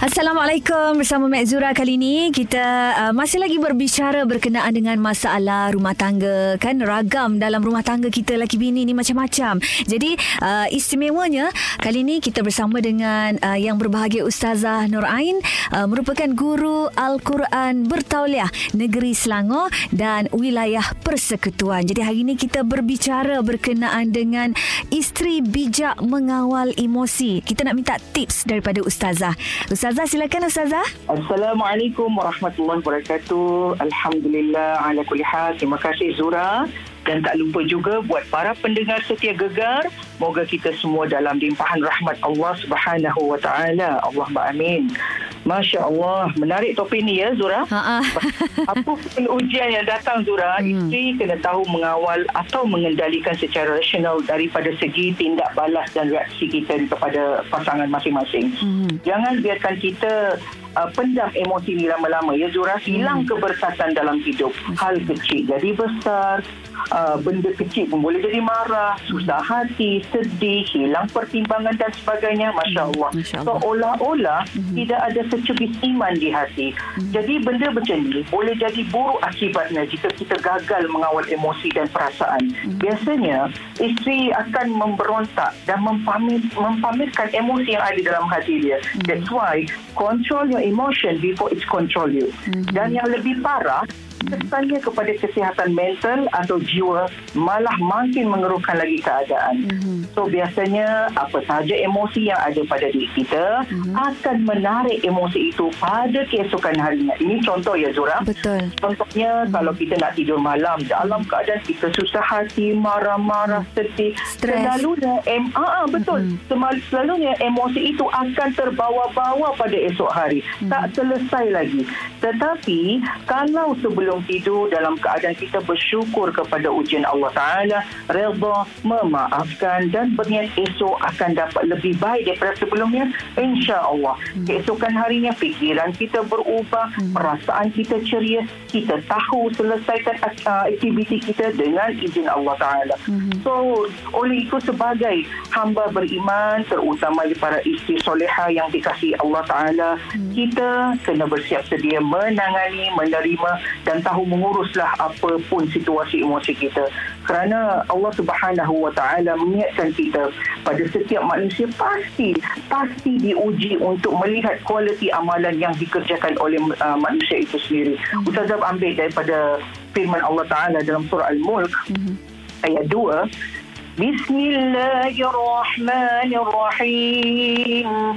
Assalamualaikum bersama Mek Zura kali ini kita uh, masih lagi berbicara berkenaan dengan masalah rumah tangga kan ragam dalam rumah tangga kita laki bini ni macam-macam. Jadi uh, istimewanya kali ini kita bersama dengan uh, yang berbahagia Ustazah Nur Ain uh, merupakan guru Al-Quran Bertauliah Negeri Selangor dan wilayah persekutuan. Jadi hari ini kita berbicara berkenaan dengan isteri bijak mengawal emosi. Kita nak minta tips daripada Ustazah. Ustazah Ustazah silakan Ustazah. Assalamualaikum warahmatullahi wabarakatuh. Alhamdulillah ala kulli hal. Terima kasih Zura dan tak lupa juga buat para pendengar setia gegar moga kita semua dalam limpahan rahmat Allah Subhanahu wa taala. Allahumma amin. Masya Allah, menarik topik ni ya Zura. Ha Apa pun ujian yang datang Zura, hmm. isteri kena tahu mengawal atau mengendalikan secara rasional daripada segi tindak balas dan reaksi kita kepada pasangan masing-masing. Hmm. Jangan biarkan kita uh, pendam emosi ni lama-lama ya Zura, hilang hmm. keberkatan dalam hidup. Hal kecil jadi besar, uh, benda kecil pun boleh jadi marah, susah hati, sedih, hilang pertimbangan dan sebagainya. Masya Allah. Allah. So, olah-olah mm-hmm. tidak ada secubit iman di hati. Jadi, benda macam ni boleh jadi buruk akibatnya jika kita gagal mengawal emosi dan perasaan. Biasanya, isteri akan memberontak dan mempamir, mempamerkan emosi yang ada dalam hati dia. That's why, control your emotion before it control you. Dan yang lebih parah, kesannya kepada kesihatan mental atau jiwa malah makin mengeruhkan lagi keadaan. Mm-hmm. So biasanya apa sahaja emosi yang ada pada diri kita mm-hmm. akan menarik emosi itu pada keesokan harinya. Ini contoh ya Zura. Betul. Contohnya mm-hmm. kalau kita nak tidur malam dalam keadaan kita susah hati, marah-marah, sedih, Stress. selalunya em ah, ah betul. Mm-hmm. Selalunya emosi itu akan terbawa-bawa pada esok hari. Mm-hmm. Tak selesai lagi. Tetapi kalau sebelum sebelum tidur dalam keadaan kita bersyukur kepada ujian Allah Ta'ala, reda, memaafkan dan berniat esok akan dapat lebih baik daripada sebelumnya, insya Allah. Hmm. Keesokan harinya fikiran kita berubah, hmm. perasaan kita ceria, kita tahu selesaikan uh, aktiviti kita dengan izin Allah Ta'ala. Hmm. So, oleh itu sebagai hamba beriman, terutama para isteri soleha yang dikasih Allah Ta'ala, hmm. kita kena bersiap sedia menangani, menerima dan tahu menguruslah apapun situasi emosi kita kerana Allah Subhanahu wa taala mengingatkan kita pada setiap manusia pasti pasti diuji untuk melihat kualiti amalan yang dikerjakan oleh uh, manusia itu sendiri mm-hmm. ustazah ambil daripada firman Allah taala dalam surah al-mulk mm-hmm. ayat 2 Bismillahirrahmanirrahim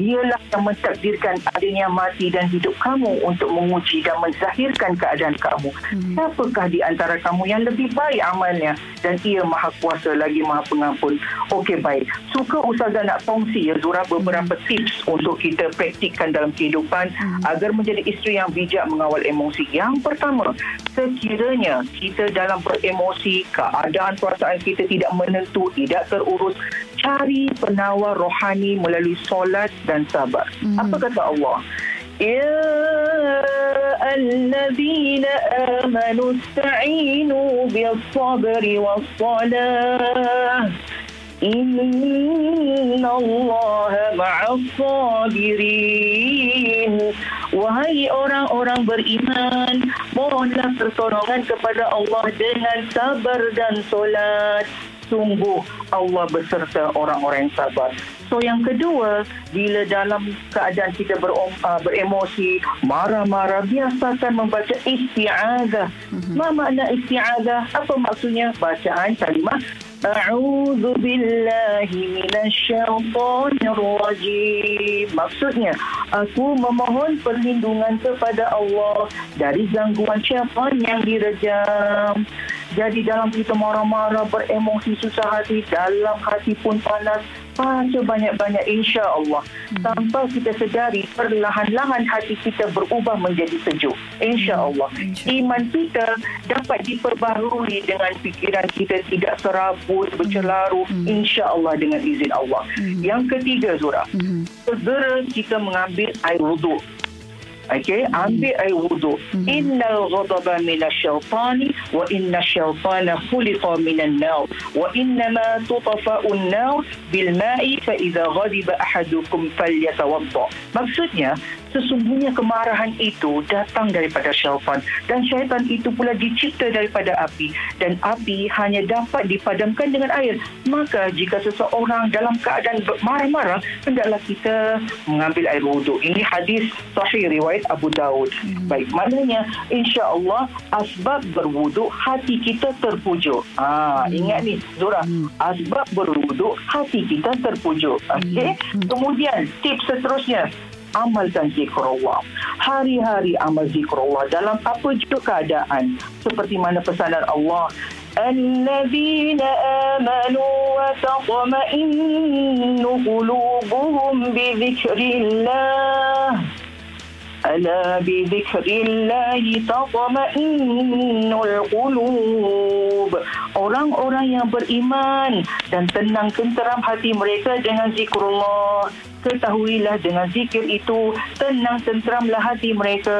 Dialah yang mentakdirkan adanya mati dan hidup kamu untuk menguji dan menzahirkan keadaan kamu. Hmm. Siapakah di antara kamu yang lebih baik amalnya dan ia maha kuasa lagi maha pengampun. Okey baik. Suka Ustazah nak kongsi ya Zura beberapa hmm. tips untuk kita praktikkan dalam kehidupan hmm. agar menjadi isteri yang bijak mengawal emosi. Yang pertama, sekiranya kita dalam beremosi, keadaan perasaan kita tidak menentu, tidak terurus, cari penawar rohani melalui solat dan sabar. Mm-hmm. Apa kata Allah? Ya alladzina amanu ista'inu bis-sabri was-salah. Inna Allah ma'as sabirin. Wahai orang-orang beriman, mohonlah pertolongan kepada Allah dengan sabar dan solat sungguh Allah beserta orang-orang yang sabar. So yang kedua, bila dalam keadaan kita ber, uh, beremosi, marah-marah, biasakan membaca isti'adah. Mm-hmm. Apa makna isti'adah? Apa maksudnya? Bacaan kalimah A'udzu billahi minasyaitonir rajim. Maksudnya, aku memohon perlindungan kepada Allah dari gangguan syaitan yang direjam. Jadi dalam kita marah-marah, beremosi, susah hati, dalam hati pun panas, baca banyak-banyak insya Allah hmm. tanpa kita sedari perlahan-lahan hati kita berubah menjadi sejuk insya Allah iman kita dapat diperbaharui dengan fikiran kita tidak serabut bercelaru hmm. insya Allah dengan izin Allah hmm. yang ketiga Zura hmm. segera kita mengambil air wuduk Okey, ambil air wuduk. Mm-hmm. Innal ghadaba minasyaitani wa inna syaitana khuliqa minan nar wa innama tutfa'u an-nar bil ma'i fa idza ghadiba ahadukum falyatawadda. Maksudnya, sesungguhnya kemarahan itu datang daripada syaitan dan syaitan itu pula dicipta daripada api dan api hanya dapat dipadamkan dengan air maka jika seseorang dalam keadaan marah-marah hendaklah kita mengambil air wuduk ini hadis sahih riwayat Abu Daud hmm. baik maknanya insya-Allah asbab berwuduk hati kita terpujuk ah hmm. ingat ni Zura hmm. asbab berwuduk hati kita terpujuk okey hmm. kemudian tips seterusnya amalkan zikrullah. Hari-hari amal zikrullah dalam apa juga keadaan. Seperti mana pesanan Allah. الذين آمنوا وتطمئن قلوبهم بذكر الله ألا بذكر الله تطمئن القلوب Orang-orang yang beriman dan tenang tenteram hati mereka dengan zikrullah. Ketahuilah dengan zikir itu tenang tenteramlah hati mereka.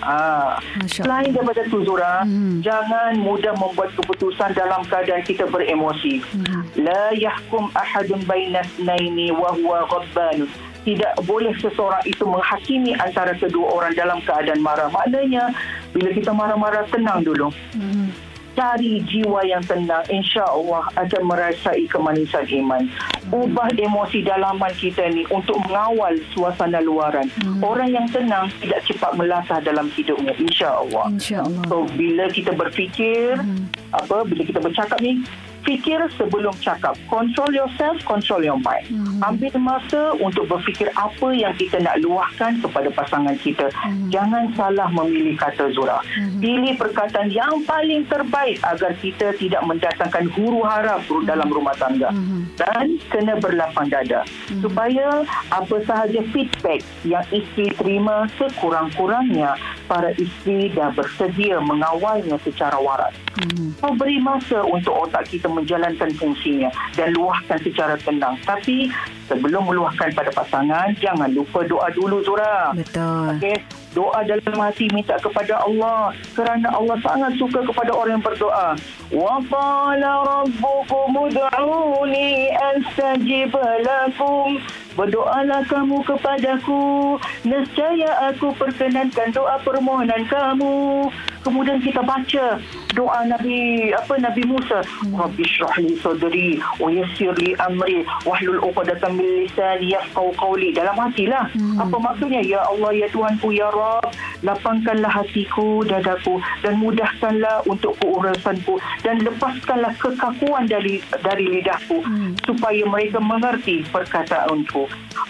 Ah, selain daripada tu Zura, hmm. jangan mudah membuat keputusan dalam keadaan kita beremosi. Hmm. La yahkum ahadun bainas naini wa huwa ghadbanun tidak boleh seseorang itu menghakimi antara kedua orang dalam keadaan marah. Maknanya bila kita marah-marah tenang dulu. Hmm. Cari jiwa yang tenang insya Allah akan merasai kemanisan iman. Ubah emosi dalaman kita ni untuk mengawal suasana luaran. Hmm. Orang yang tenang tidak cepat melasah dalam hidupnya insya Allah. Insya Allah. So bila kita berfikir hmm. apa bila kita bercakap ni fikir sebelum cakap. Control yourself, control your mind. Hmm. Ambil masa untuk berfikir apa yang kita nak luahkan kepada pasangan kita. Hmm. Jangan salah memilih kata Zura. Hmm. Pilih perkataan yang paling terbaik agar kita tidak mendatangkan huru hara hmm. dalam rumah tangga. Hmm. Dan kena berlapang dada. Hmm. Supaya apa sahaja feedback yang isteri terima sekurang-kurangnya para isteri dah bersedia mengawalnya secara waras. Hmm. So, beri masa untuk otak kita menjalankan fungsinya dan luahkan secara tenang. Tapi sebelum meluahkan pada pasangan, jangan lupa doa dulu Zura. Betul. Okay? Doa dalam hati minta kepada Allah kerana Allah sangat suka kepada orang yang berdoa. Wa qala rabbukum ud'uni astajib lakum. Berdoalah kamu kepadaku. Nescaya aku perkenankan doa permohonan kamu. Kemudian kita baca doa Nabi apa Nabi Musa. Rabbi shrah li sadri wa yassir li amri wahlul 'uqdatam min lisani yafqahu qawli. Dalam hatilah. Hmm. apa maksudnya? Ya Allah ya Tuhanku ya Rabb lapangkanlah hatiku dadaku dan mudahkanlah untuk keurusanku dan lepaskanlah kekakuan dari dari lidahku hmm. supaya mereka mengerti perkataanku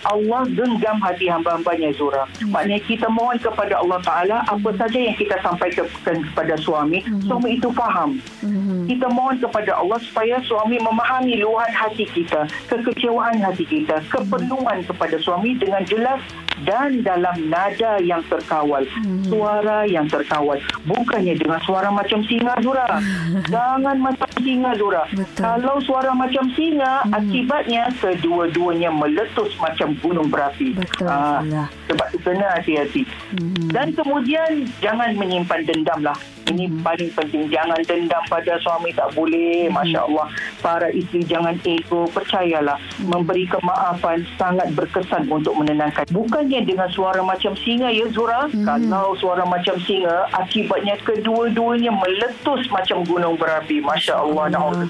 Allah genggam hati hamba-hambanya Zura hmm. maknanya kita mohon kepada Allah Ta'ala apa saja yang kita sampaikan kepada suami hmm. suami itu faham. Mm-hmm. Kita mohon kepada Allah supaya suami memahami luahan hati kita, kekecewaan hati kita, keperluan kepada suami dengan jelas dan dalam nada yang terkawal. Mm-hmm. Suara yang terkawal. Bukannya dengan suara macam singa Zura. Jangan macam singa Zura. Betul. Kalau suara macam singa, mm-hmm. akibatnya kedua-duanya meletus macam gunung berapi. Betul. Uh, sebab itu kena hati-hati. Mm-hmm. Dan kemudian jangan menyimpan dendam lah. Ini hmm. paling penting. Jangan dendam pada suami tak boleh. Hmm. Masya Allah. Para isteri jangan ego. Percayalah. Hmm. Memberi kemaafan sangat berkesan untuk menenangkan. Bukannya dengan suara macam singa ya Zura. Hmm. Kalau suara macam singa. Akibatnya kedua-duanya meletus macam gunung berapi. Masya Allah. Hmm.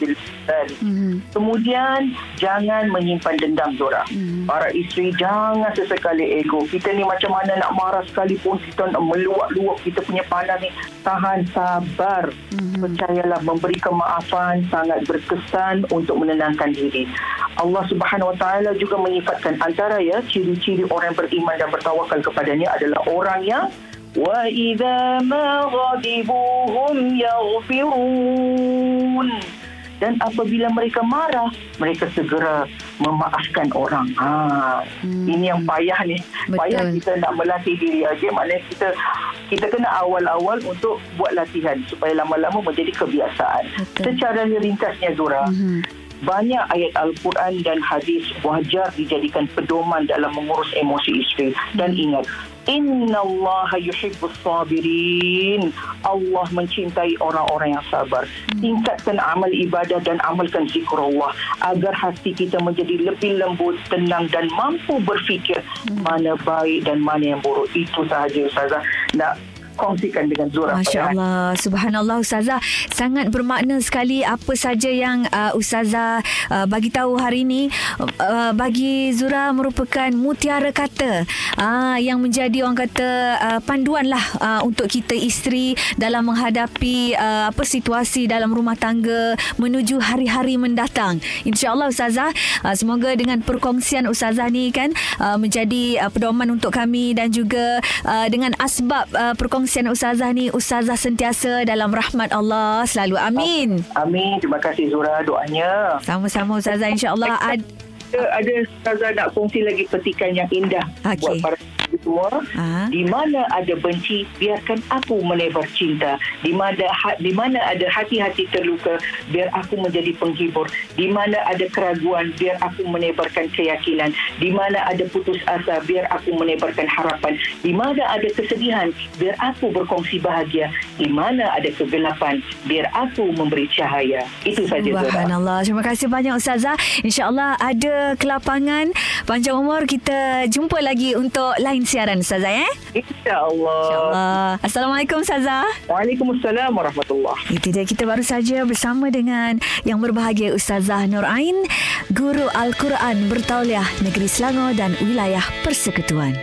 Hmm. Kemudian jangan menyimpan dendam Zura. Hmm. Para isteri jangan sesekali ego. Kita ni macam mana nak marah sekalipun. Kita nak meluap-luap kita punya pandang ni. Tahan sabar. Mm-hmm. Percayalah memberi kemaafan sangat berkesan untuk menenangkan diri. Allah Subhanahu Wa Taala juga menyifatkan antara ya ciri-ciri orang beriman dan bertawakal kepadanya adalah orang yang wa idza ma ghadibuhum yaghfirun dan apabila mereka marah mereka segera memaafkan orang ha hmm. ini yang payah ni Betul. payah kita nak melatih diri aja maknanya kita kita kena awal-awal untuk buat latihan supaya lama-lama menjadi kebiasaan Betul. secara ringkasnya Zura Mhm. Banyak ayat Al-Quran dan hadis wajar dijadikan pedoman dalam mengurus emosi isteri. Dan ingat Inna Allah yuhibbus sabirin. Allah mencintai orang-orang yang sabar. Tingkatkan amal ibadah dan amalkan zikrullah agar hati kita menjadi lebih lembut tenang dan mampu berfikir mana baik dan mana yang buruk. Itu sahaja Ustazah. Nak kongsikan dengan Zura Masya Allah Subhanallah Ustazah. Sangat bermakna sekali Apa saja yang uh, Ustazah uh, Bagi tahu hari ini. Uh, Bagi Zura merupakan Mutiara kata uh, Yang menjadi orang kata uh, Panduan lah uh, Untuk kita isteri Dalam menghadapi uh, Apa situasi dalam rumah tangga Menuju hari-hari mendatang. InsyaAllah Ustazah uh, Semoga dengan perkongsian Ustazah ni kan uh, Menjadi uh, pedoman untuk kami Dan juga uh, Dengan asbab uh, perkongsian Ustazah ni Ustazah sentiasa dalam rahmat Allah Selalu. Amin. Amin. Terima kasih Zura doanya. Sama-sama Ustazah InsyaAllah ad, ada ada Ustazah nak kongsi lagi petikan yang indah Okey. buat para semua Ha? di mana ada benci biarkan aku menebar cinta. Di mana ha, di mana ada hati-hati terluka biar aku menjadi penghibur. Di mana ada keraguan biar aku menebarkan keyakinan. Di mana ada putus asa biar aku menebarkan harapan. Di mana ada kesedihan biar aku berkongsi bahagia. Di mana ada kegelapan biar aku memberi cahaya. Itu saja. Subhanallah. Terima kasih banyak Ustazah. InsyaAllah ada kelapangan Panjang umur Kita jumpa lagi Untuk lain siaran Ustazah ya InsyaAllah. InsyaAllah Assalamualaikum Ustazah Waalaikumsalam warahmatullahi Itu dia kita baru saja bersama dengan yang berbahagia Ustazah Nur Ain, Guru Al-Quran Bertauliah Negeri Selangor dan Wilayah Persekutuan.